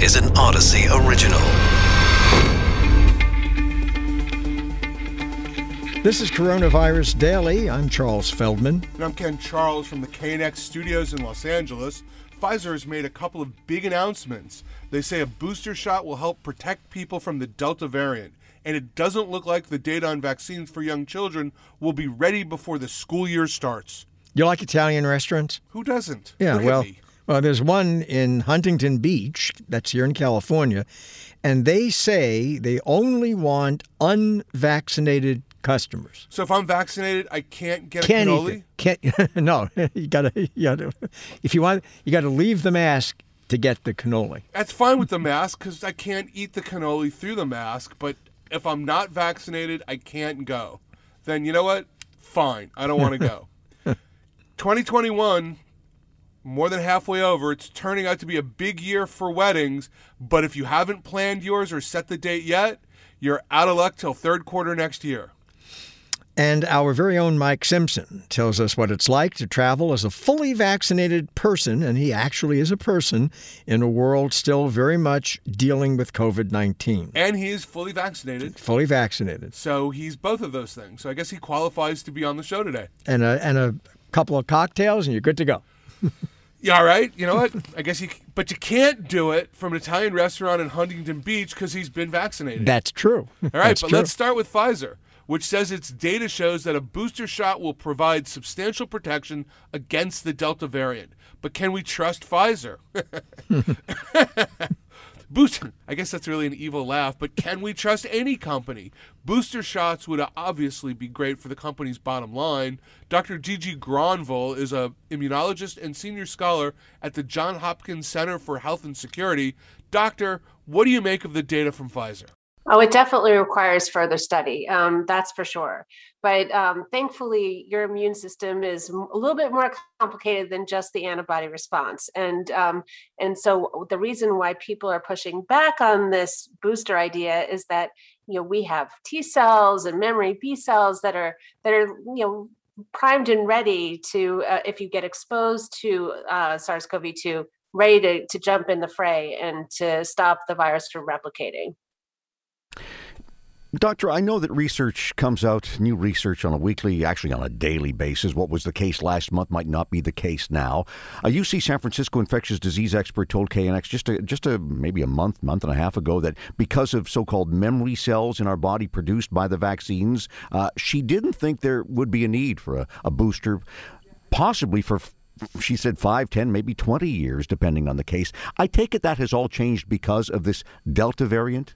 is an Odyssey original. This is Coronavirus Daily. I'm Charles Feldman. And I'm Ken Charles from the KNX studios in Los Angeles. Pfizer has made a couple of big announcements. They say a booster shot will help protect people from the Delta variant. And it doesn't look like the data on vaccines for young children will be ready before the school year starts. You like Italian restaurants? Who doesn't? Yeah, Look well, me. Well, there's one in Huntington Beach that's here in California, and they say they only want unvaccinated customers. So if I'm vaccinated, I can't get a Can't cannoli? Can't no. You gotta you gotta if you want you gotta leave the mask to get the cannoli. That's fine with the mask because I can't eat the cannoli through the mask. But if I'm not vaccinated, I can't go. Then you know what? Fine. I don't want to go. 2021, more than halfway over. It's turning out to be a big year for weddings. But if you haven't planned yours or set the date yet, you're out of luck till third quarter next year. And our very own Mike Simpson tells us what it's like to travel as a fully vaccinated person, and he actually is a person in a world still very much dealing with COVID 19. And he is fully vaccinated. Fully vaccinated. So he's both of those things. So I guess he qualifies to be on the show today. And a, and a couple of cocktails, and you're good to go. Yeah, all right. You know what? I guess he. but you can't do it from an Italian restaurant in Huntington Beach because he's been vaccinated. That's true. all right, That's but true. let's start with Pfizer, which says its data shows that a booster shot will provide substantial protection against the Delta variant. But can we trust Pfizer? Booster, I guess that's really an evil laugh, but can we trust any company? Booster shots would obviously be great for the company's bottom line. Dr. Gigi Gronvall is a immunologist and senior scholar at the John Hopkins Center for Health and Security. Doctor, what do you make of the data from Pfizer? Oh, it definitely requires further study. Um, that's for sure. But um, thankfully, your immune system is a little bit more complicated than just the antibody response, and um, and so the reason why people are pushing back on this booster idea is that you know we have T cells and memory B cells that are that are you know primed and ready to uh, if you get exposed to uh, SARS-CoV-2, ready to, to jump in the fray and to stop the virus from replicating. Doctor, I know that research comes out, new research on a weekly, actually on a daily basis. What was the case last month might not be the case now. A UC San Francisco infectious disease expert told KNX just a, just a maybe a month, month and a half ago that because of so-called memory cells in our body produced by the vaccines, uh, she didn't think there would be a need for a, a booster, possibly for she said 5, 10, maybe 20 years, depending on the case. I take it that has all changed because of this Delta variant?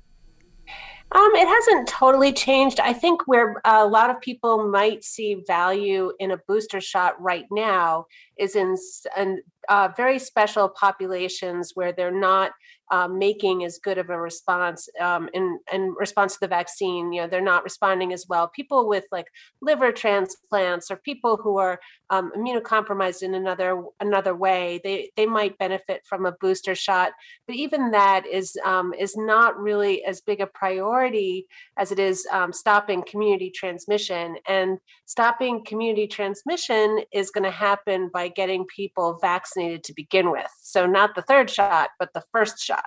Um, it hasn't totally changed. I think where a lot of people might see value in a booster shot right now is in, in uh, very special populations where they're not uh, making as good of a response um, in, in response to the vaccine. You know, they're not responding as well. People with like liver transplants or people who are um, immunocompromised in another another way, they they might benefit from a booster shot. But even that is um, is not really as big a priority as it is um, stopping community transmission. And stopping community transmission is going to happen by getting people vaccinated to begin with. So not the third shot, but the first shot.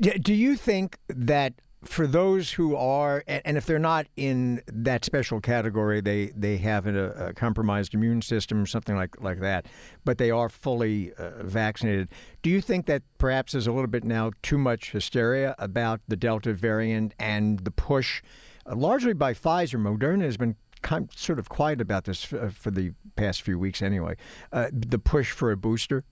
Do you think that for those who are, and if they're not in that special category, they they have a, a compromised immune system or something like like that, but they are fully uh, vaccinated. Do you think that perhaps there's a little bit now too much hysteria about the Delta variant and the push, uh, largely by Pfizer? Moderna has been kind, sort of quiet about this for, for the past few weeks, anyway. Uh, the push for a booster.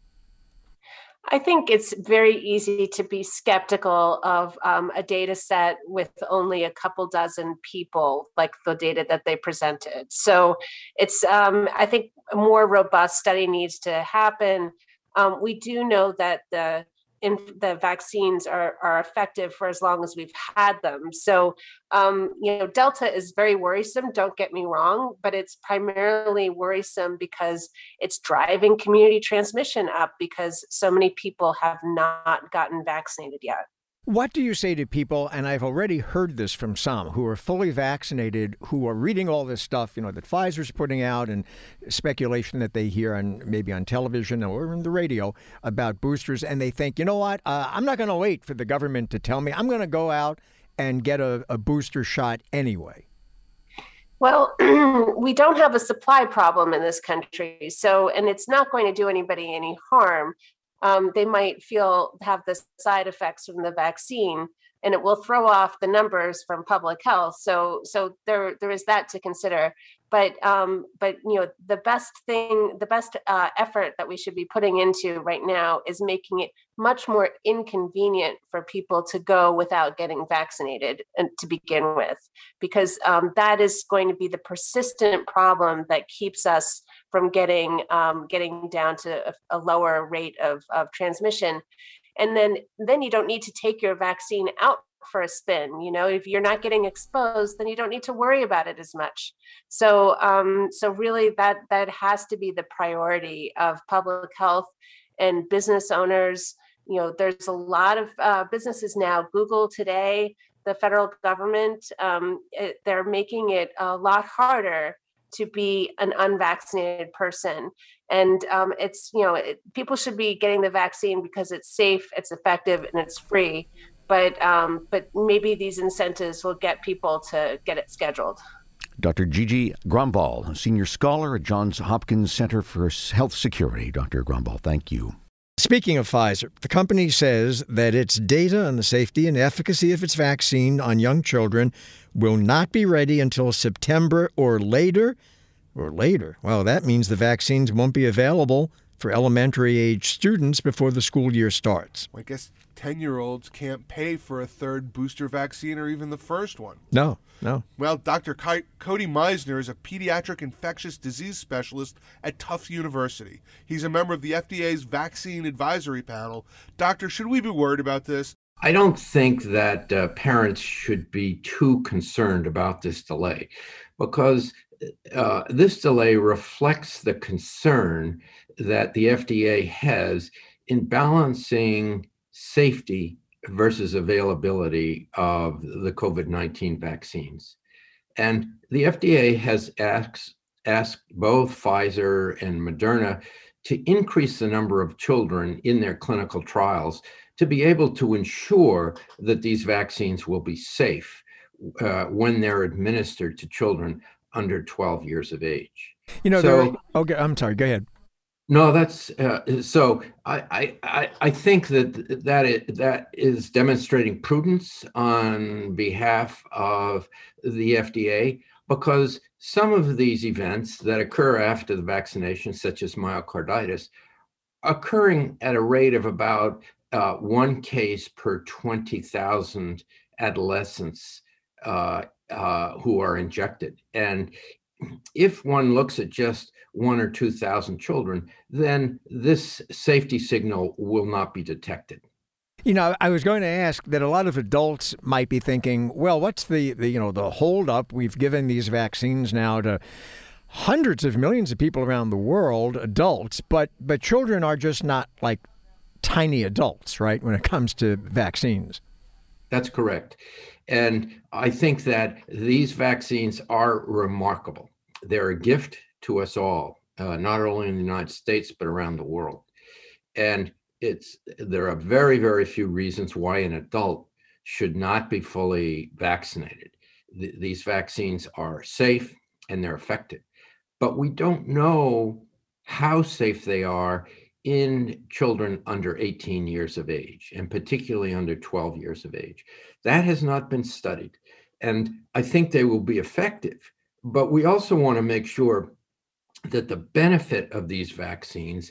I think it's very easy to be skeptical of um, a data set with only a couple dozen people, like the data that they presented. So it's, um, I think, a more robust study needs to happen. Um, we do know that the in the vaccines are, are effective for as long as we've had them. So, um, you know, Delta is very worrisome, don't get me wrong, but it's primarily worrisome because it's driving community transmission up because so many people have not gotten vaccinated yet. What do you say to people, and I've already heard this from some who are fully vaccinated, who are reading all this stuff, you know, that Pfizer's putting out and speculation that they hear on maybe on television or in the radio about boosters, and they think, you know what, uh, I'm not going to wait for the government to tell me. I'm going to go out and get a, a booster shot anyway. Well, we don't have a supply problem in this country. So, and it's not going to do anybody any harm um, they might feel have the side effects from the vaccine and it will throw off the numbers from public health. So so there there is that to consider. But um, but you know the best thing the best uh, effort that we should be putting into right now is making it much more inconvenient for people to go without getting vaccinated and to begin with because um, that is going to be the persistent problem that keeps us from getting um, getting down to a, a lower rate of, of transmission. And then then you don't need to take your vaccine out for a spin you know? If you're not getting exposed then you don't need to worry about it as much. So um so really that that has to be the priority of public health and business owners. You know there's a lot of uh, businesses now google today the federal government um, it, they're making it a lot harder to be an unvaccinated person and um, it's you know it, people should be getting the vaccine because it's safe it's effective and it's free but um, but maybe these incentives will get people to get it scheduled. Dr. Gigi Gronvall, senior scholar at Johns Hopkins Center for Health Security. Dr. Gronvall, thank you. Speaking of Pfizer, the company says that its data on the safety and efficacy of its vaccine on young children will not be ready until September or later. Or later. Well, that means the vaccines won't be available for elementary age students before the school year starts. I guess 10 year olds can't pay for a third booster vaccine or even the first one. No, no. Well, Dr. Cody Meisner is a pediatric infectious disease specialist at Tufts University. He's a member of the FDA's vaccine advisory panel. Doctor, should we be worried about this? I don't think that uh, parents should be too concerned about this delay because uh, this delay reflects the concern that the FDA has in balancing safety versus availability of the COVID 19 vaccines. And the FDA has asked, asked both Pfizer and Moderna to increase the number of children in their clinical trials to be able to ensure that these vaccines will be safe uh, when they're administered to children under 12 years of age. You know, so, okay, I'm sorry, go ahead. No, that's uh, so. I, I I think that that it, that is demonstrating prudence on behalf of the FDA because some of these events that occur after the vaccination, such as myocarditis, occurring at a rate of about uh, one case per twenty thousand adolescents uh, uh, who are injected, and if one looks at just one or 2,000 children, then this safety signal will not be detected. You know, I was going to ask that a lot of adults might be thinking, well, what's the, the you know the holdup? We've given these vaccines now to hundreds of millions of people around the world, adults, but but children are just not like tiny adults, right? When it comes to vaccines. That's correct. And I think that these vaccines are remarkable. They're a gift to us all, uh, not only in the United States, but around the world. And it's there are very, very few reasons why an adult should not be fully vaccinated. Th- these vaccines are safe and they're effective, but we don't know how safe they are in children under 18 years of age, and particularly under 12 years of age. That has not been studied. And I think they will be effective. But we also want to make sure that the benefit of these vaccines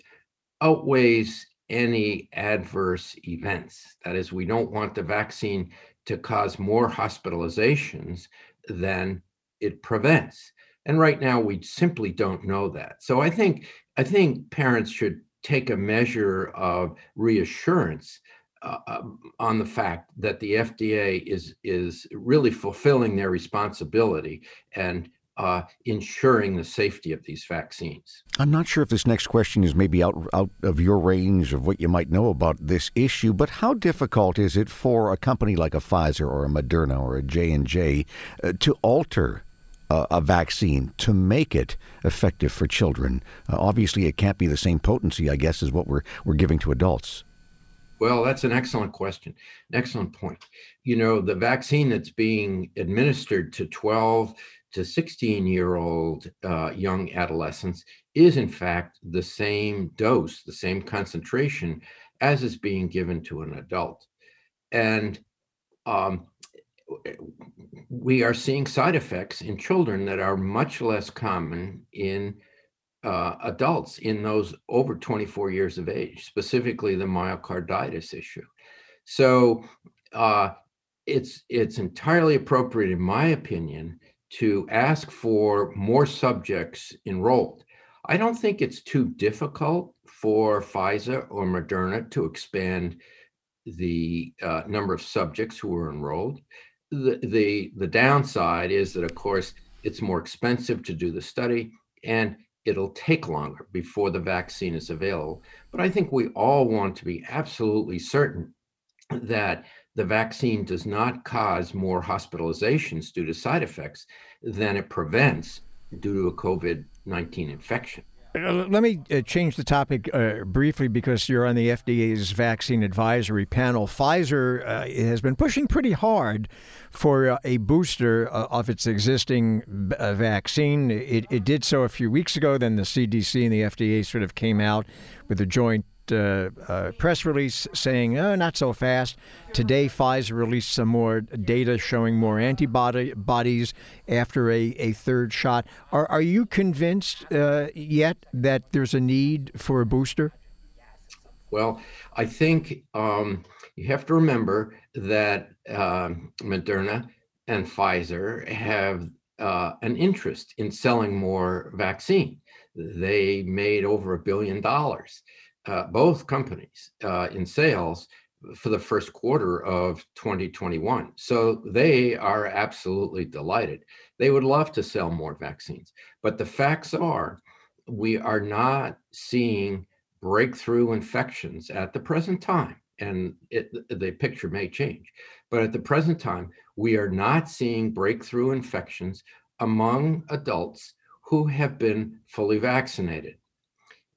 outweighs any adverse events. That is, we don't want the vaccine to cause more hospitalizations than it prevents. And right now we simply don't know that. So I think I think parents should take a measure of reassurance uh, um, on the fact that the FDA is is really fulfilling their responsibility and uh, ensuring the safety of these vaccines. I'm not sure if this next question is maybe out out of your range of what you might know about this issue, but how difficult is it for a company like a Pfizer or a Moderna or a J and J uh, to alter uh, a vaccine to make it effective for children? Uh, obviously, it can't be the same potency, I guess, as what we're we're giving to adults. Well, that's an excellent question. An excellent point. You know, the vaccine that's being administered to 12 to 16 year old uh, young adolescents is, in fact, the same dose, the same concentration as is being given to an adult. And um, we are seeing side effects in children that are much less common in uh, adults in those over 24 years of age, specifically the myocarditis issue. So uh, it's it's entirely appropriate, in my opinion, to ask for more subjects enrolled. I don't think it's too difficult for Pfizer or Moderna to expand the uh, number of subjects who are enrolled. The, the the downside is that, of course, it's more expensive to do the study, and it'll take longer before the vaccine is available. But I think we all want to be absolutely certain that the vaccine does not cause more hospitalizations due to side effects than it prevents due to a COVID 19 infection. Uh, let me uh, change the topic uh, briefly because you're on the FDA's vaccine advisory panel. Pfizer uh, has been pushing pretty hard for a booster of its existing vaccine. It, it, did so a few weeks ago. Then the CDC and the FDA sort of came out with a joint uh, uh, press release saying, oh, not so fast. Today, Pfizer released some more data showing more antibodies after a, a third shot. Are, are you convinced uh, yet that there's a need for a booster? Well, I think um, you have to remember that um, Moderna and Pfizer have uh, an interest in selling more vaccine. They made over a billion dollars uh, both companies uh, in sales for the first quarter of 2021. So they are absolutely delighted. They would love to sell more vaccines. But the facts are, we are not seeing breakthrough infections at the present time. And it, the picture may change. But at the present time, we are not seeing breakthrough infections among adults who have been fully vaccinated.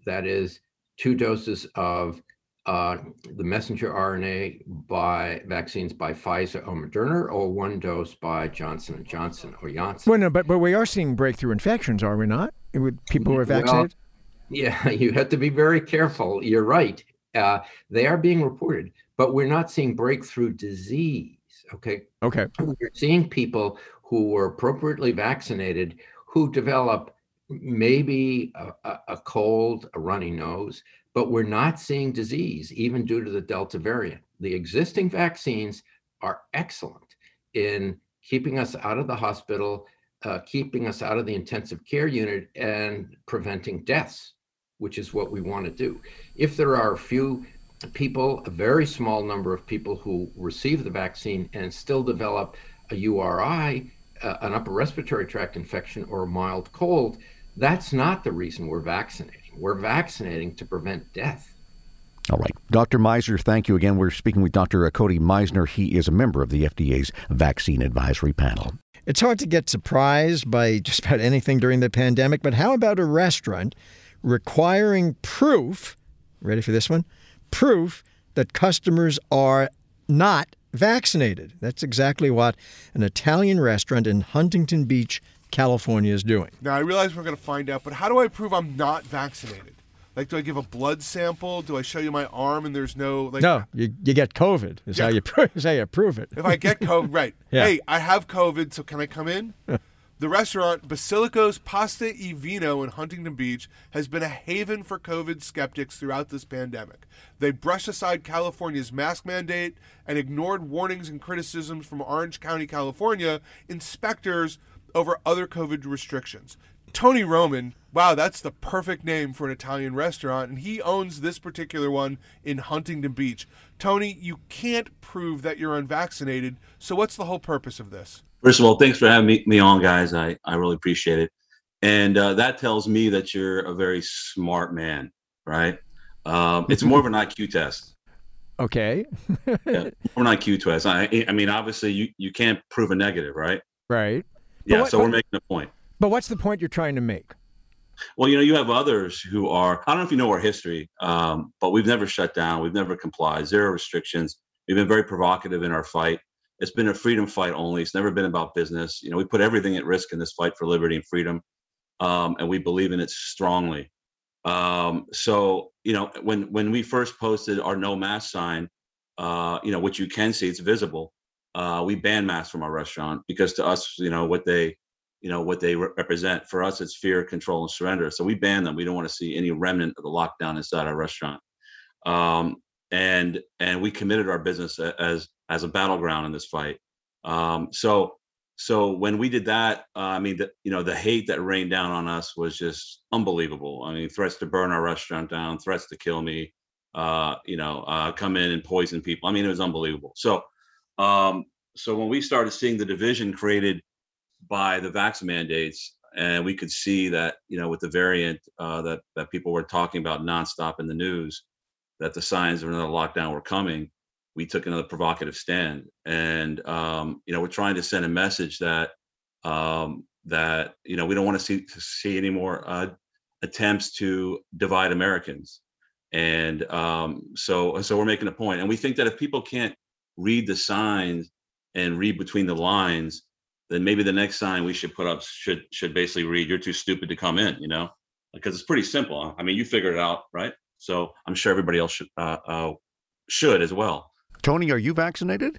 That is, two doses of uh, the messenger RNA by vaccines by Pfizer or Moderna, or one dose by Johnson and Johnson or Janssen. Well, no, but but we are seeing breakthrough infections, are we not? With people who are vaccinated. Well, yeah, you have to be very careful. You're right. Uh, they are being reported, but we're not seeing breakthrough disease. Okay. Okay. We're seeing people who were appropriately vaccinated who develop maybe a, a, cold, a runny nose, but we're not seeing disease even due to the Delta variant. The existing vaccines are excellent in keeping us out of the hospital, uh, keeping us out of the intensive care unit, and preventing deaths, which is what we want to do. If there are a few people, a very small number of people who receive the vaccine and still develop a URI, uh, an upper respiratory tract infection, or a mild cold, that's not the reason we're vaccinating. We're vaccinating to prevent death. All right. Dr. Meisner, thank you again. We're speaking with Dr. Cody Meisner. He is a member of the FDA's Vaccine Advisory Panel. It's hard to get surprised by just about anything during the pandemic, but how about a restaurant requiring proof? Ready for this one? Proof that customers are not vaccinated. That's exactly what an Italian restaurant in Huntington Beach, California is doing. Now, I realize we're going to find out, but how do I prove I'm not vaccinated? Like, do I give a blood sample? Do I show you my arm and there's no like? No, you, you get COVID. Is yeah. how you is how you prove it. If I get COVID, right? yeah. Hey, I have COVID, so can I come in? the restaurant Basilico's Pasta e Vino in Huntington Beach has been a haven for COVID skeptics throughout this pandemic. They brushed aside California's mask mandate and ignored warnings and criticisms from Orange County, California inspectors over other COVID restrictions. Tony Roman, wow, that's the perfect name for an Italian restaurant, and he owns this particular one in Huntington Beach. Tony, you can't prove that you're unvaccinated, so what's the whole purpose of this? First of all, thanks for having me, me on, guys. I, I really appreciate it. And uh, that tells me that you're a very smart man, right? Um, it's more of an IQ test. Okay. yeah, more an IQ test. I, I mean, obviously, you, you can't prove a negative, right? Right. Yeah, what, so we're making a point. But what's the point you're trying to make? Well, you know, you have others who are, I don't know if you know our history, um, but we've never shut down. We've never complied, zero restrictions. We've been very provocative in our fight. It's been a freedom fight only. It's never been about business. You know, we put everything at risk in this fight for liberty and freedom, um, and we believe in it strongly. Um, so, you know, when when we first posted our no mask sign, uh, you know, which you can see, it's visible. Uh, we banned masks from our restaurant because to us, you know, what they you know what they re- represent. For us, it's fear, control, and surrender. So we ban them. We don't want to see any remnant of the lockdown inside our restaurant. Um, and and we committed our business as as a battleground in this fight. Um, so so when we did that, uh, I mean, the, you know, the hate that rained down on us was just unbelievable. I mean, threats to burn our restaurant down, threats to kill me, uh, you know, uh, come in and poison people. I mean, it was unbelievable. So, um, so when we started seeing the division created by the vax mandates, and we could see that you know with the variant uh, that that people were talking about nonstop in the news, that the signs of another lockdown were coming. We took another provocative stand, and um, you know we're trying to send a message that um, that you know we don't want to see to see any more uh, attempts to divide Americans, and um, so so we're making a point, and we think that if people can't read the signs and read between the lines then maybe the next sign we should put up should should basically read "You're too stupid to come in," you know, because it's pretty simple. I mean, you figured it out, right? So I'm sure everybody else should uh, uh, should as well. Tony, are you vaccinated?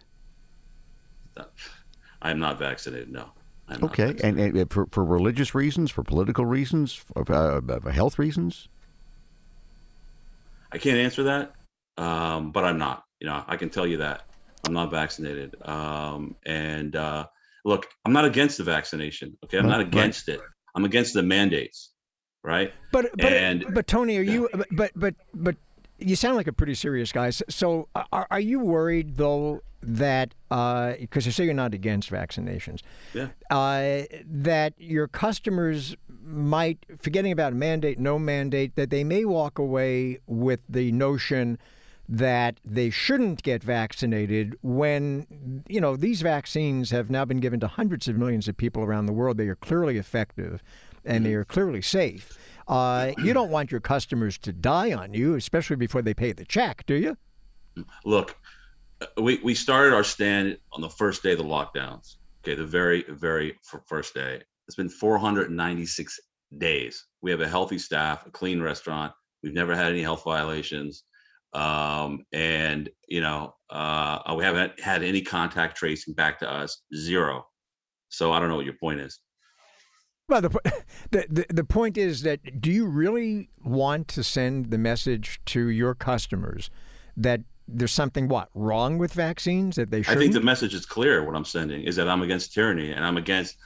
I am not vaccinated. No. Okay, and, and, for, for religious reasons, for political reasons, for, uh, for health reasons. I can't answer that, um, but I'm not. You know, I can tell you that I'm not vaccinated, um, and uh, look, I'm not against the vaccination. Okay, I'm not against it. I'm against the mandates, right? But but and, but Tony, are yeah. you? But but but you sound like a pretty serious guy. So are, are you worried though that because uh, you say you're not against vaccinations, yeah, uh, that your customers might, forgetting about mandate, no mandate, that they may walk away with the notion that they shouldn't get vaccinated when, you know, these vaccines have now been given to hundreds of millions of people around the world. They are clearly effective and they mm-hmm. are clearly safe. Uh, you don't want your customers to die on you, especially before they pay the check, do you? Look, we, we started our stand on the first day of the lockdowns. Okay, the very, very first day. It's been 496 days. We have a healthy staff, a clean restaurant. We've never had any health violations um, and you know uh, we haven't had any contact tracing back to us zero so i don't know what your point is well the, the, the, the point is that do you really want to send the message to your customers that there's something what wrong with vaccines that they should i think the message is clear what i'm sending is that i'm against tyranny and i'm against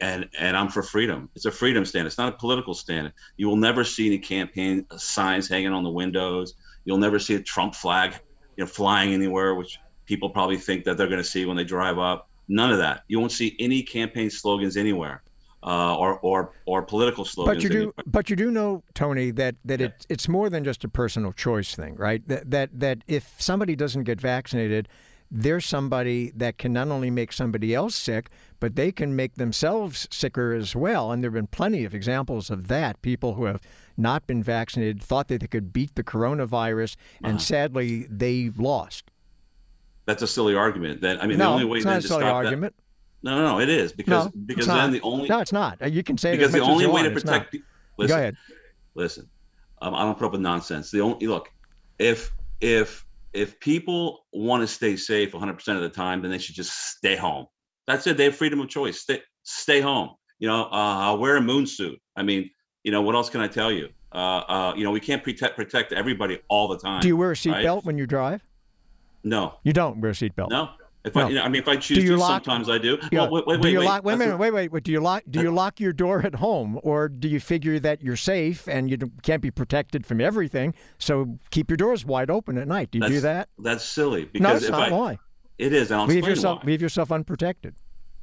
and and I'm for freedom. It's a freedom stand. It's not a political stand. You will never see any campaign signs hanging on the windows. You'll never see a Trump flag, you know, flying anywhere, which people probably think that they're going to see when they drive up. None of that. You won't see any campaign slogans anywhere. Uh, or or or political slogans. But you do, but you do know, Tony, that that yeah. it, it's more than just a personal choice thing, right? That that that if somebody doesn't get vaccinated, they're somebody that can not only make somebody else sick, but they can make themselves sicker as well. And there have been plenty of examples of that. People who have not been vaccinated, thought that they could beat the coronavirus, and uh-huh. sadly they lost. That's a silly argument. That I mean, no, the only way it's not a silly argument. That, no, no, no, it is because no, because then the only no, it's not. You can say because the only way want. to protect. Listen, Go ahead. Listen, um, I don't put up with nonsense. The only look, if if if people want to stay safe 100 percent of the time, then they should just stay home. That's it. They have freedom of choice. Stay stay home. You know, uh, I'll wear a moon suit. I mean, you know, what else can I tell you? Uh, uh, you know, we can't protect protect everybody all the time. Do you wear a seatbelt right? when you drive? No. You don't wear a seatbelt? No. If No. I, you know, I mean, if I choose to, lock- sometimes I do. Yeah. Well, wait, wait, do wait, wait. lock, wait a minute, wait, wait, wait. Do you lock? Do you lock your door at home, or do you figure that you're safe and you can't be protected from everything? So keep your doors wide open at night. Do you do that? That's, silly because No, it's if not. I, why? it is. I'll Leave yourself. why. Leave yourself unprotected.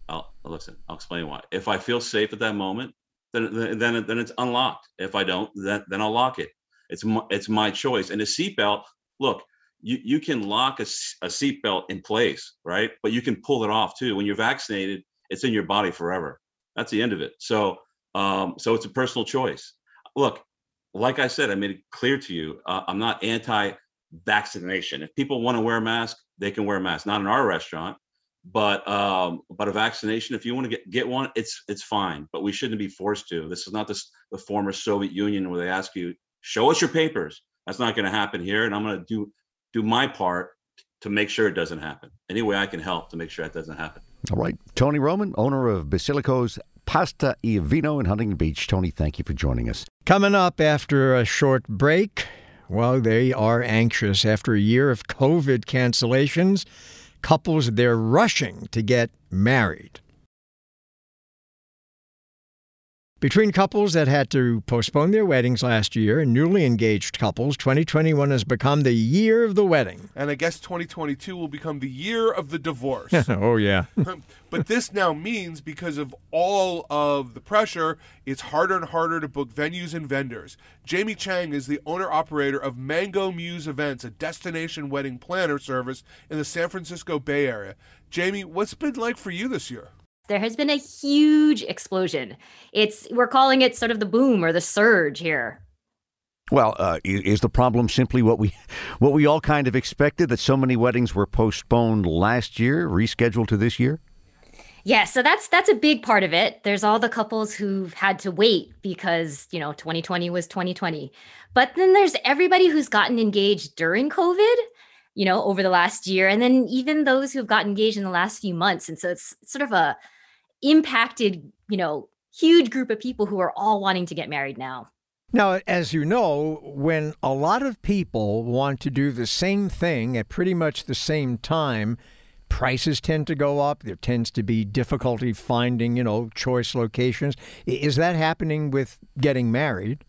I'll listen. I'll explain why. If I feel safe at that moment, then then then, it's unlocked. If I don't, then then I'll lock it. It's my, it's my choice. And a seatbelt. Look, you you can lock a, a seatbelt in place, right? But you can pull it off too. When you're vaccinated, it's in your body forever. That's the end of it. So um so it's a personal choice. Look, like I said, I made it clear to you. Uh, I'm not anti-vaccination. If people want to wear a mask, they can wear a mask. Not in our restaurant but um but a vaccination if you want to get get one it's it's fine but we shouldn't be forced to this is not this the former soviet union where they ask you show us your papers that's not going to happen here and i'm going to do do my part to make sure it doesn't happen any way i can help to make sure that doesn't happen All right. Tony Roman, owner of Basilico's Pasta e Vino in Huntington Beach. Tony, thank you for joining us. Coming up after a short break, well, they are anxious after a year of COVID cancellations. Couples, they're rushing to get married. Between couples that had to postpone their weddings last year and newly engaged couples, 2021 has become the year of the wedding. And I guess 2022 will become the year of the divorce. oh, yeah. but this now means because of all of the pressure, it's harder and harder to book venues and vendors. Jamie Chang is the owner operator of Mango Muse Events, a destination wedding planner service in the San Francisco Bay Area. Jamie, what's it been like for you this year? There has been a huge explosion. It's we're calling it sort of the boom or the surge here. Well, uh, is the problem simply what we what we all kind of expected that so many weddings were postponed last year, rescheduled to this year? Yeah, so that's that's a big part of it. There's all the couples who've had to wait because, you know, 2020 was 2020. But then there's everybody who's gotten engaged during COVID, you know, over the last year and then even those who've gotten engaged in the last few months. And so it's sort of a impacted, you know, huge group of people who are all wanting to get married now. Now, as you know, when a lot of people want to do the same thing at pretty much the same time, prices tend to go up. There tends to be difficulty finding, you know, choice locations. Is that happening with getting married?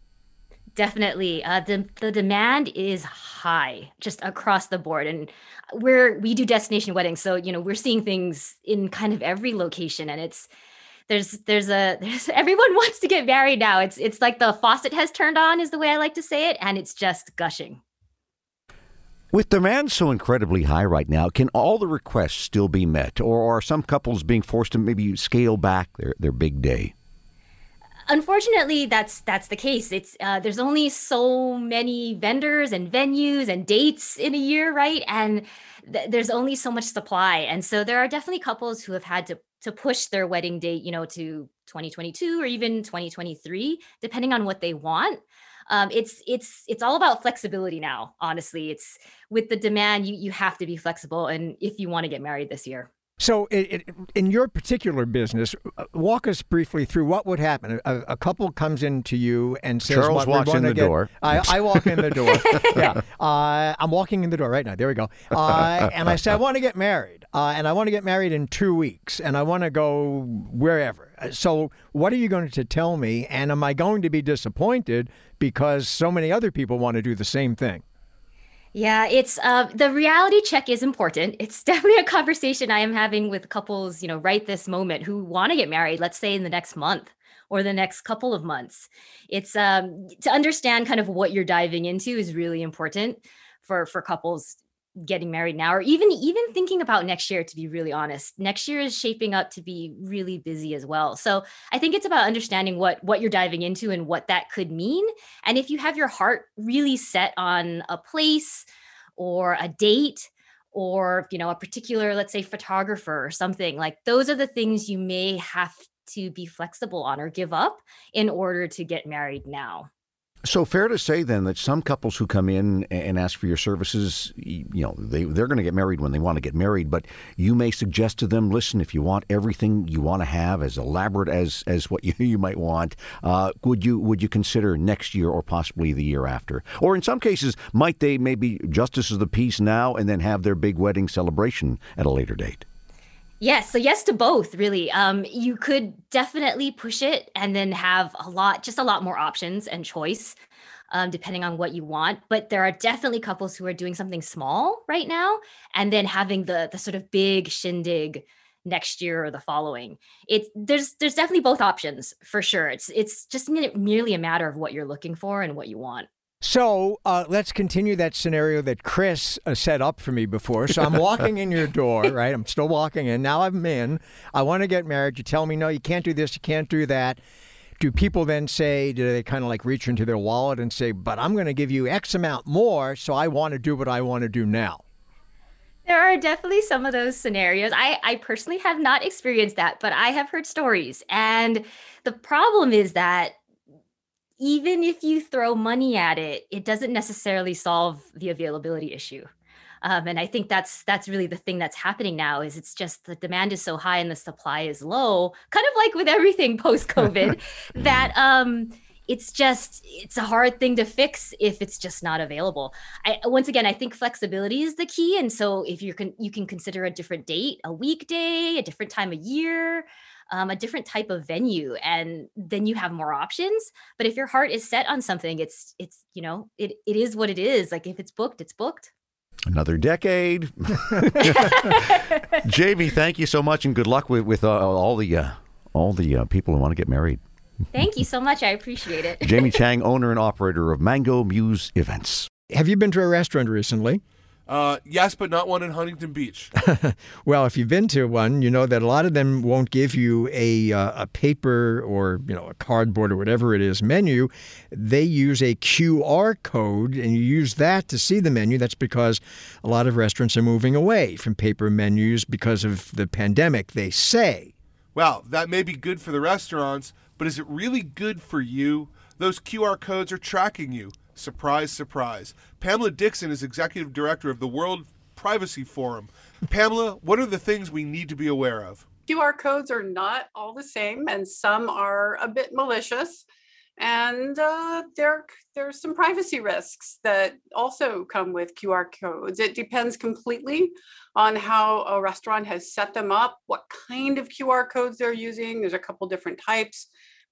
Definitely. Uh, the, the demand is high just across the board. And we're, we do destination weddings. So, you know, we're seeing things in kind of every location and it's, there's, there's a, there's, everyone wants to get married now. It's, it's like the faucet has turned on is the way I like to say it. And it's just gushing. With demand so incredibly high right now, can all the requests still be met, or are some couples being forced to maybe scale back their, their big day? Unfortunately, that's that's the case. It's uh, there's only so many vendors and venues and dates in a year, right? And th- there's only so much supply, and so there are definitely couples who have had to to push their wedding date, you know, to 2022 or even 2023, depending on what they want. Um, it's it's it's all about flexibility now. Honestly, it's with the demand, you you have to be flexible, and if you want to get married this year. So, it, it, in your particular business, uh, walk us briefly through what would happen. A, a couple comes into you and says, Charles walks in the get- door. I, I walk in the door. yeah. Uh, I'm walking in the door right now. There we go. Uh, and I say, I want to get married. Uh, and I want to get married in two weeks. And I want to go wherever. Uh, So, what are you going to tell me? And am I going to be disappointed because so many other people want to do the same thing? Yeah, it's uh, the reality check is important. It's definitely a conversation I am having with couples, you know, right this moment who want to get married, let's say in the next month or the next couple of months. It's um, to understand kind of what you're diving into is really important for for couples getting married now or even even thinking about next year to be really honest. Next year is shaping up to be really busy as well. So i think it's about understanding what what you're diving into and what that could mean. And if you have your heart really set on a place or a date or you know a particular let's say photographer or something like those are the things you may have to be flexible on or give up in order to get married now So fair to say then that some couples who come in and ask for your services, you know, they they're going to get married when they want to get married, but you may suggest to them, listen, if you want everything you want to have as elaborate as as what you you might want, uh, would you would you consider next year or possibly the year after? Or in some cases, might they maybe justice of the peace now and then have their big wedding celebration at a later date? Yes, so yes to both, really. Um, you could definitely push it and then have a lot, just a lot more options and choice, um, depending on what you want. But there are definitely couples who are doing something small right now, and then having the the sort of big shindig next year or the following. It's there's there's definitely both options for sure. It's it's just merely a matter of what you're looking for and what you want. So uh, let's continue that scenario that Chris uh, set up for me before. So I'm walking in your door, right? I'm still walking in. Now I'm in. I want to get married. You tell me, no, you can't do this, you can't do that. Do people then say, do they kind of like reach into their wallet and say, but I'm going to give you X amount more, so I want to do what I want to do now? There are definitely some of those scenarios. I, I personally have not experienced that, but I have heard stories. And the problem is that even if you throw money at it, it doesn't necessarily solve the availability issue. Um, and I think that's that's really the thing that's happening now is it's just the demand is so high and the supply is low, kind of like with everything post COVID, that um, it's just it's a hard thing to fix if it's just not available. I, once again, I think flexibility is the key, and so if you can you can consider a different date, a weekday, a different time of year um, a different type of venue and then you have more options but if your heart is set on something it's it's you know it, it is what it is like if it's booked it's booked Another decade. Jamie, thank you so much, and good luck with with uh, all the uh, all the uh, people who want to get married. Thank you so much. I appreciate it. Jamie Chang, owner and operator of Mango Muse Events. Have you been to a restaurant recently? Uh, yes, but not one in Huntington Beach. well, if you've been to one, you know that a lot of them won't give you a uh, a paper or you know a cardboard or whatever it is menu. They use a QR code, and you use that to see the menu. That's because a lot of restaurants are moving away from paper menus because of the pandemic. They say. Well, that may be good for the restaurants, but is it really good for you? Those QR codes are tracking you. Surprise, surprise. Pamela Dixon is executive director of the World Privacy Forum. Pamela, what are the things we need to be aware of? QR codes are not all the same, and some are a bit malicious. And uh, there, there's some privacy risks that also come with QR codes. It depends completely on how a restaurant has set them up, what kind of QR codes they're using. There's a couple different types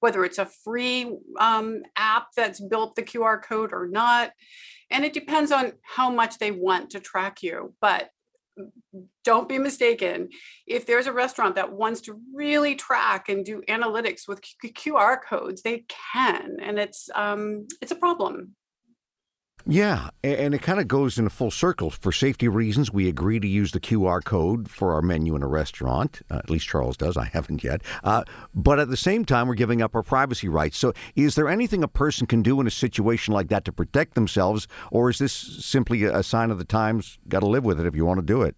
whether it's a free um, app that's built the QR code or not. And it depends on how much they want to track you. But don't be mistaken. If there's a restaurant that wants to really track and do analytics with QR codes, they can, and it's um, it's a problem. Yeah, and it kind of goes in a full circle. For safety reasons, we agree to use the QR code for our menu in a restaurant. Uh, at least Charles does. I haven't yet. Uh, but at the same time, we're giving up our privacy rights. So, is there anything a person can do in a situation like that to protect themselves, or is this simply a sign of the times? Got to live with it if you want to do it.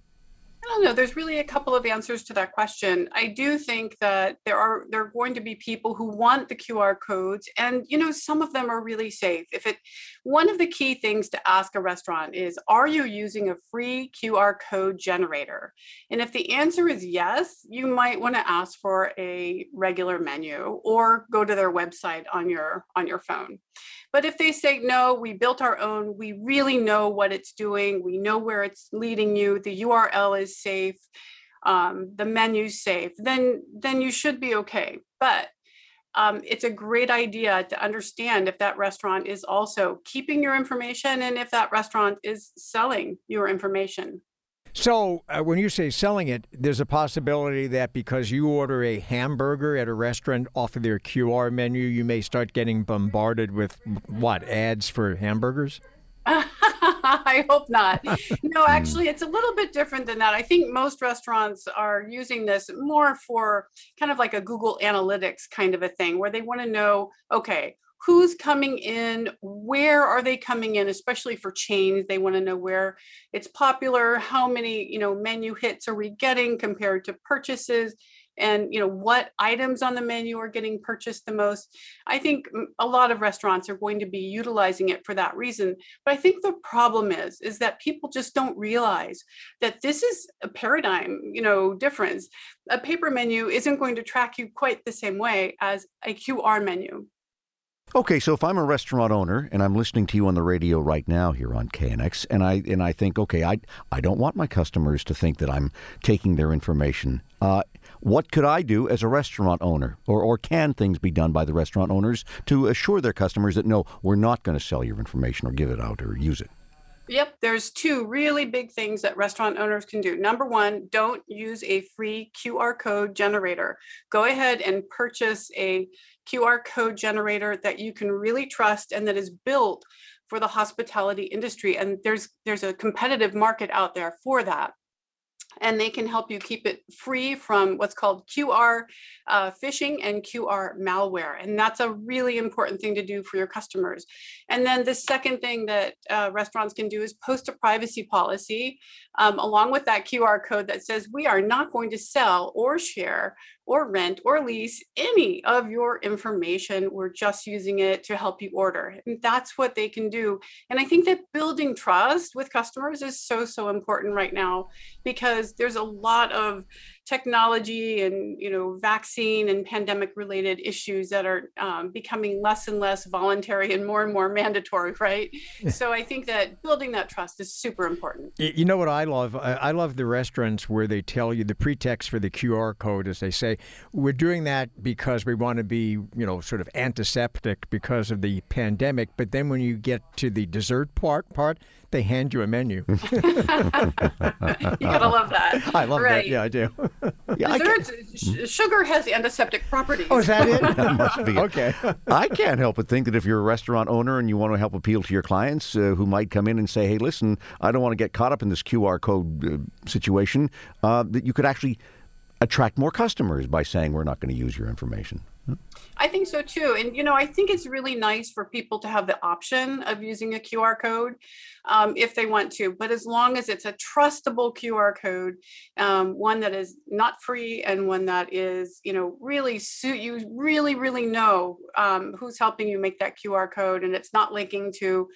I don't know. There's really a couple of answers to that question. I do think that there are there are going to be people who want the QR codes, and you know some of them are really safe. If it, one of the key things to ask a restaurant is, are you using a free QR code generator? And if the answer is yes, you might want to ask for a regular menu or go to their website on your on your phone. But if they say, no, we built our own, we really know what it's doing, we know where it's leading you, the URL is safe, um, the menu's safe, then, then you should be okay. But um, it's a great idea to understand if that restaurant is also keeping your information and if that restaurant is selling your information. So, uh, when you say selling it, there's a possibility that because you order a hamburger at a restaurant off of their QR menu, you may start getting bombarded with what ads for hamburgers? I hope not. No, hmm. actually, it's a little bit different than that. I think most restaurants are using this more for kind of like a Google Analytics kind of a thing where they want to know okay, who's coming in, where are they coming in, especially for chains. They want to know where it's popular, how many, you know, menu hits are we getting compared to purchases. And you know what items on the menu are getting purchased the most. I think a lot of restaurants are going to be utilizing it for that reason. But i think the problem is is that people just don't realize that this is a paradigm you know difference. A paper menu isn't going to track you quite the same way as a qr menu. Okay, so if I'm a restaurant owner and I'm listening to you on the radio right now here on KNX, and I and I think, okay, I I don't want my customers to think that I'm taking their information. Uh, what could I do as a restaurant owner, or or can things be done by the restaurant owners to assure their customers that no, we're not going to sell your information or give it out or use it? Yep, there's two really big things that restaurant owners can do. Number one, don't use a free QR code generator. Go ahead and purchase a QR code generator that you can really trust and that is built for the hospitality industry. And there's there's a competitive market out there for that and they can help you keep it free from what's called QR uh, phishing and QR malware. And that's a really important thing to do for your customers. And then the second thing that uh, restaurants can do is post a privacy policy um, along with that QR code that says we are not going to sell or share or rent or lease any of your information. We're just using it to help you order. And that's what they can do. And I think that building trust with customers is so, so important right now because there's a lot of technology and you know vaccine and pandemic related issues that are um, becoming less and less voluntary and more and more mandatory right so i think that building that trust is super important you know what i love i love the restaurants where they tell you the pretext for the qr code is they say we're doing that because we want to be you know sort of antiseptic because of the pandemic but then when you get to the dessert part part they hand you a menu. you gotta love that. I love right. that. Yeah, I do. yeah, Desserts, I sugar has antiseptic properties. Oh, is that it? that must be okay. I can't help but think that if you're a restaurant owner and you want to help appeal to your clients uh, who might come in and say, "Hey, listen, I don't want to get caught up in this QR code uh, situation," uh, that you could actually attract more customers by saying we're not going to use your information. I think so too. And, you know, I think it's really nice for people to have the option of using a QR code um, if they want to. But as long as it's a trustable QR code, um, one that is not free and one that is, you know, really suit you, really, really know um, who's helping you make that QR code and it's not linking to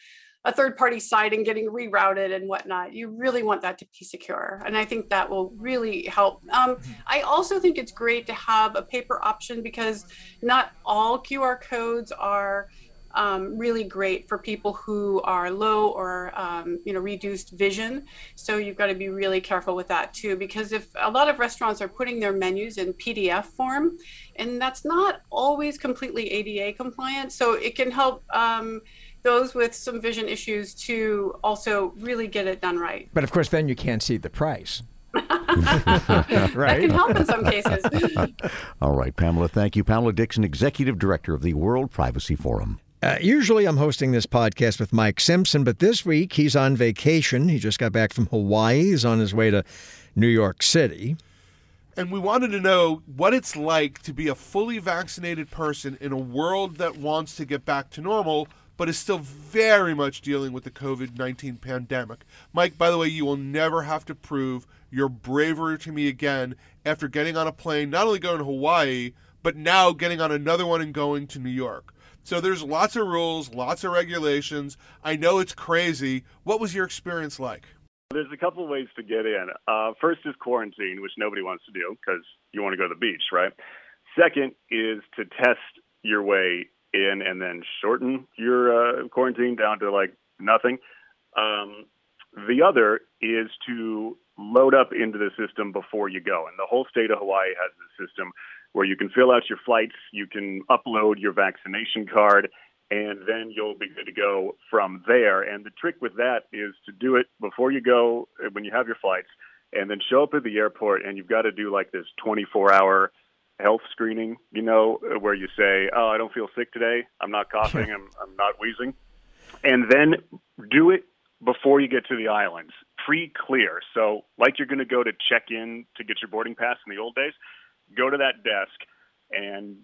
a third party site and getting rerouted and whatnot. You really want that to be secure. And I think that will really help. Um, mm-hmm. I also think it's great to have a paper option because not all QR codes are um, really great for people who are low or um, you know reduced vision. So you've got to be really careful with that too, because if a lot of restaurants are putting their menus in PDF form, and that's not always completely ADA compliant, so it can help. Um, those with some vision issues to also really get it done right. But of course, then you can't see the price. right. That can help in some cases. All right, Pamela, thank you. Pamela Dixon, Executive Director of the World Privacy Forum. Uh, usually I'm hosting this podcast with Mike Simpson, but this week he's on vacation. He just got back from Hawaii. He's on his way to New York City. And we wanted to know what it's like to be a fully vaccinated person in a world that wants to get back to normal but is still very much dealing with the COVID 19 pandemic. Mike, by the way, you will never have to prove your bravery to me again after getting on a plane, not only going to Hawaii, but now getting on another one and going to New York. So there's lots of rules, lots of regulations. I know it's crazy. What was your experience like? There's a couple of ways to get in. Uh, first is quarantine, which nobody wants to do because you want to go to the beach, right? Second is to test your way in and then shorten your uh, quarantine down to like nothing. Um, the other is to load up into the system before you go. And the whole state of Hawaii has a system where you can fill out your flights, you can upload your vaccination card, and then you'll be good to go from there. And the trick with that is to do it before you go uh, when you have your flights, and then show up at the airport, and you've got to do like this 24 hour health screening, you know, where you say, "Oh, I don't feel sick today. I'm not coughing. I'm I'm not wheezing," and then do it before you get to the islands, pre-clear. So, like you're going to go to check in to get your boarding pass in the old days, go to that desk and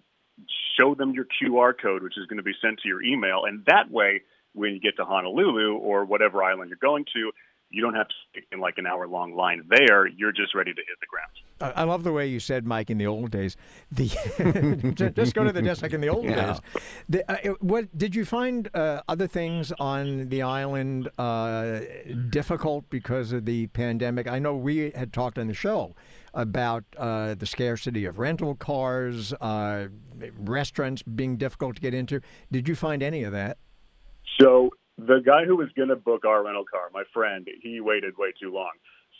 show them your QR code, which is going to be sent to your email, and that way, when you get to Honolulu or whatever island you're going to, You don't have to stick in like an hour long line there. You're just ready to hit the ground. I I love the way you said, Mike, in the old days. The just go to the desk like in the old Yeah. days. The, uh, what did you find uh, other things on the island uh, difficult because of the pandemic? I know we had talked on the show about uh, the scarcity of rental cars, uh, restaurants being difficult to get into. Did you find any of that? So the guy who was going to book our rental car, my friend, he waited way too long.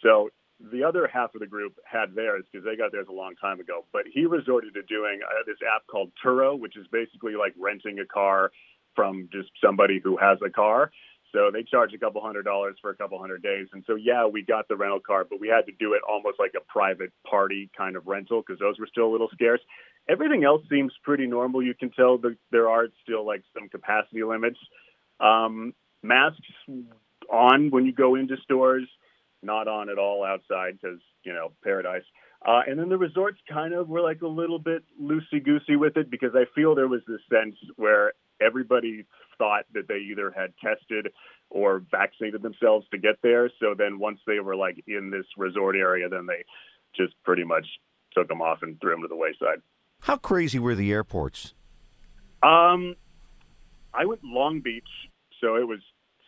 So the other half of the group had theirs because they got theirs a long time ago. But he resorted to doing uh, this app called Turo, which is basically like renting a car from just somebody who has a car. So they charge a couple hundred dollars for a couple hundred days. And so, yeah, we got the rental car, but we had to do it almost like a private party kind of rental because those were still a little scarce. Everything else seems pretty normal. You can tell that there are still like some capacity limits. Um, masks on when you go into stores, not on at all outside because, you know, paradise. Uh, and then the resorts kind of were like a little bit loosey goosey with it because I feel there was this sense where everybody thought that they either had tested or vaccinated themselves to get there. So then once they were like in this resort area, then they just pretty much took them off and threw them to the wayside. How crazy were the airports? Um, I went Long Beach, so it was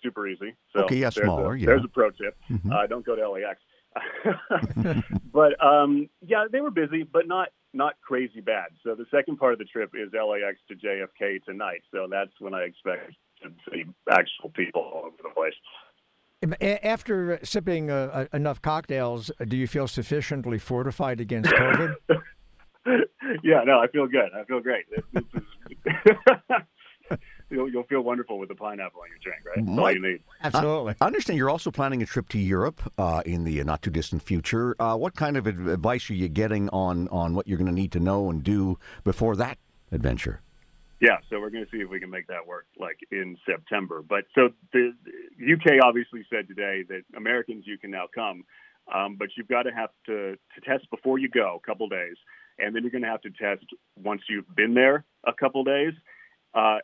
super easy. So Okay, yeah, there's smaller, A, yeah. There's a pro tip: Mhm. uh, don't go to LAX. but um, yeah, they were busy, but not not crazy bad. So the second part of the trip is LAX to JFK tonight. So that's when I expect to see actual people all over the place. After sipping uh, uh, enough cocktails, do you feel sufficiently fortified against COVID? yeah, no, I feel good. I feel great. This, this is, you'll, you'll feel wonderful with the pineapple on your drink, right? That's all you need. Absolutely. I understand you're also planning a trip to Europe uh, in the not too distant future. Uh, what kind of advice are you getting on, on what you're going to need to know and do before that adventure? Yeah, so we're going to see if we can make that work, like in September. But so the, the UK obviously said today that Americans you can now come, um, but you've got to have to to test before you go, a couple days, and then you're going to have to test once you've been there a couple days. Uh,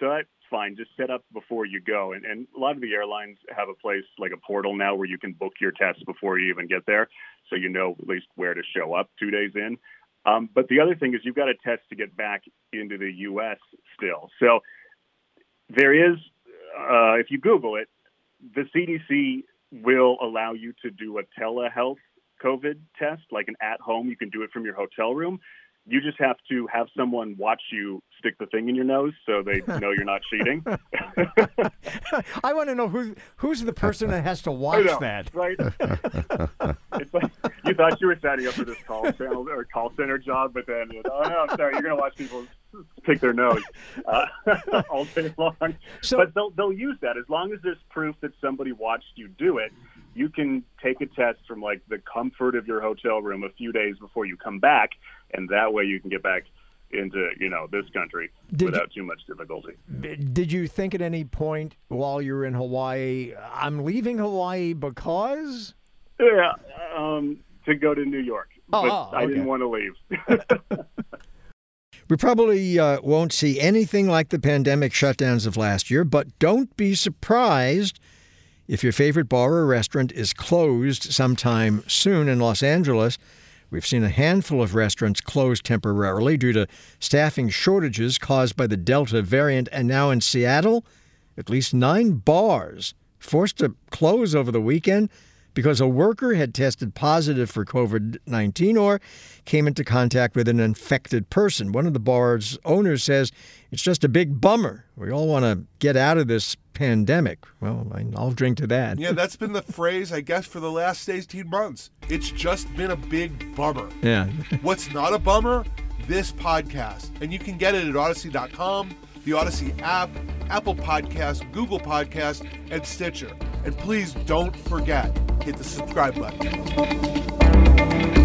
so that's fine. Just set up before you go, and, and a lot of the airlines have a place like a portal now where you can book your tests before you even get there, so you know at least where to show up two days in. Um, but the other thing is you've got to test to get back into the U.S. still. So there is, uh, if you Google it, the CDC will allow you to do a telehealth COVID test, like an at home. You can do it from your hotel room. You just have to have someone watch you stick the thing in your nose so they know you're not cheating. I want to know who who's the person that has to watch know, that. right? it's like you thought you were signing up for this call channel or call center job, but then you know, oh no, I'm sorry, you're going to watch people pick their nose uh, all day long. but they'll they'll use that as long as there's proof that somebody watched you do it. You can take a test from like the comfort of your hotel room a few days before you come back, and that way you can get back into you know this country Did without too much difficulty. Did you think at any point while you were in Hawaii, I'm leaving Hawaii because? Yeah, um, to go to New York, Oh, but oh, I didn't want to leave. We probably uh, won't see anything like the pandemic shutdowns of last year, but don't be surprised if your favorite bar or restaurant is closed sometime soon in Los Angeles. We've seen a handful of restaurants close temporarily due to staffing shortages caused by the Delta variant, and now in Seattle, at least nine bars forced to close over the weekend because a worker had tested positive for COVID 19 or came into contact with an infected person. One of the bar's owners says it's just a big bummer. We all want to get out of this pandemic. Well, I'll drink to that. Yeah, that's been the phrase, I guess, for the last 18 months. It's just been a big bummer. Yeah. What's not a bummer? This podcast. And you can get it at audacy.com, the Audacy app, Apple Podcast, Google Podcast, and Stitcher. And please don't forget, hit the subscribe button.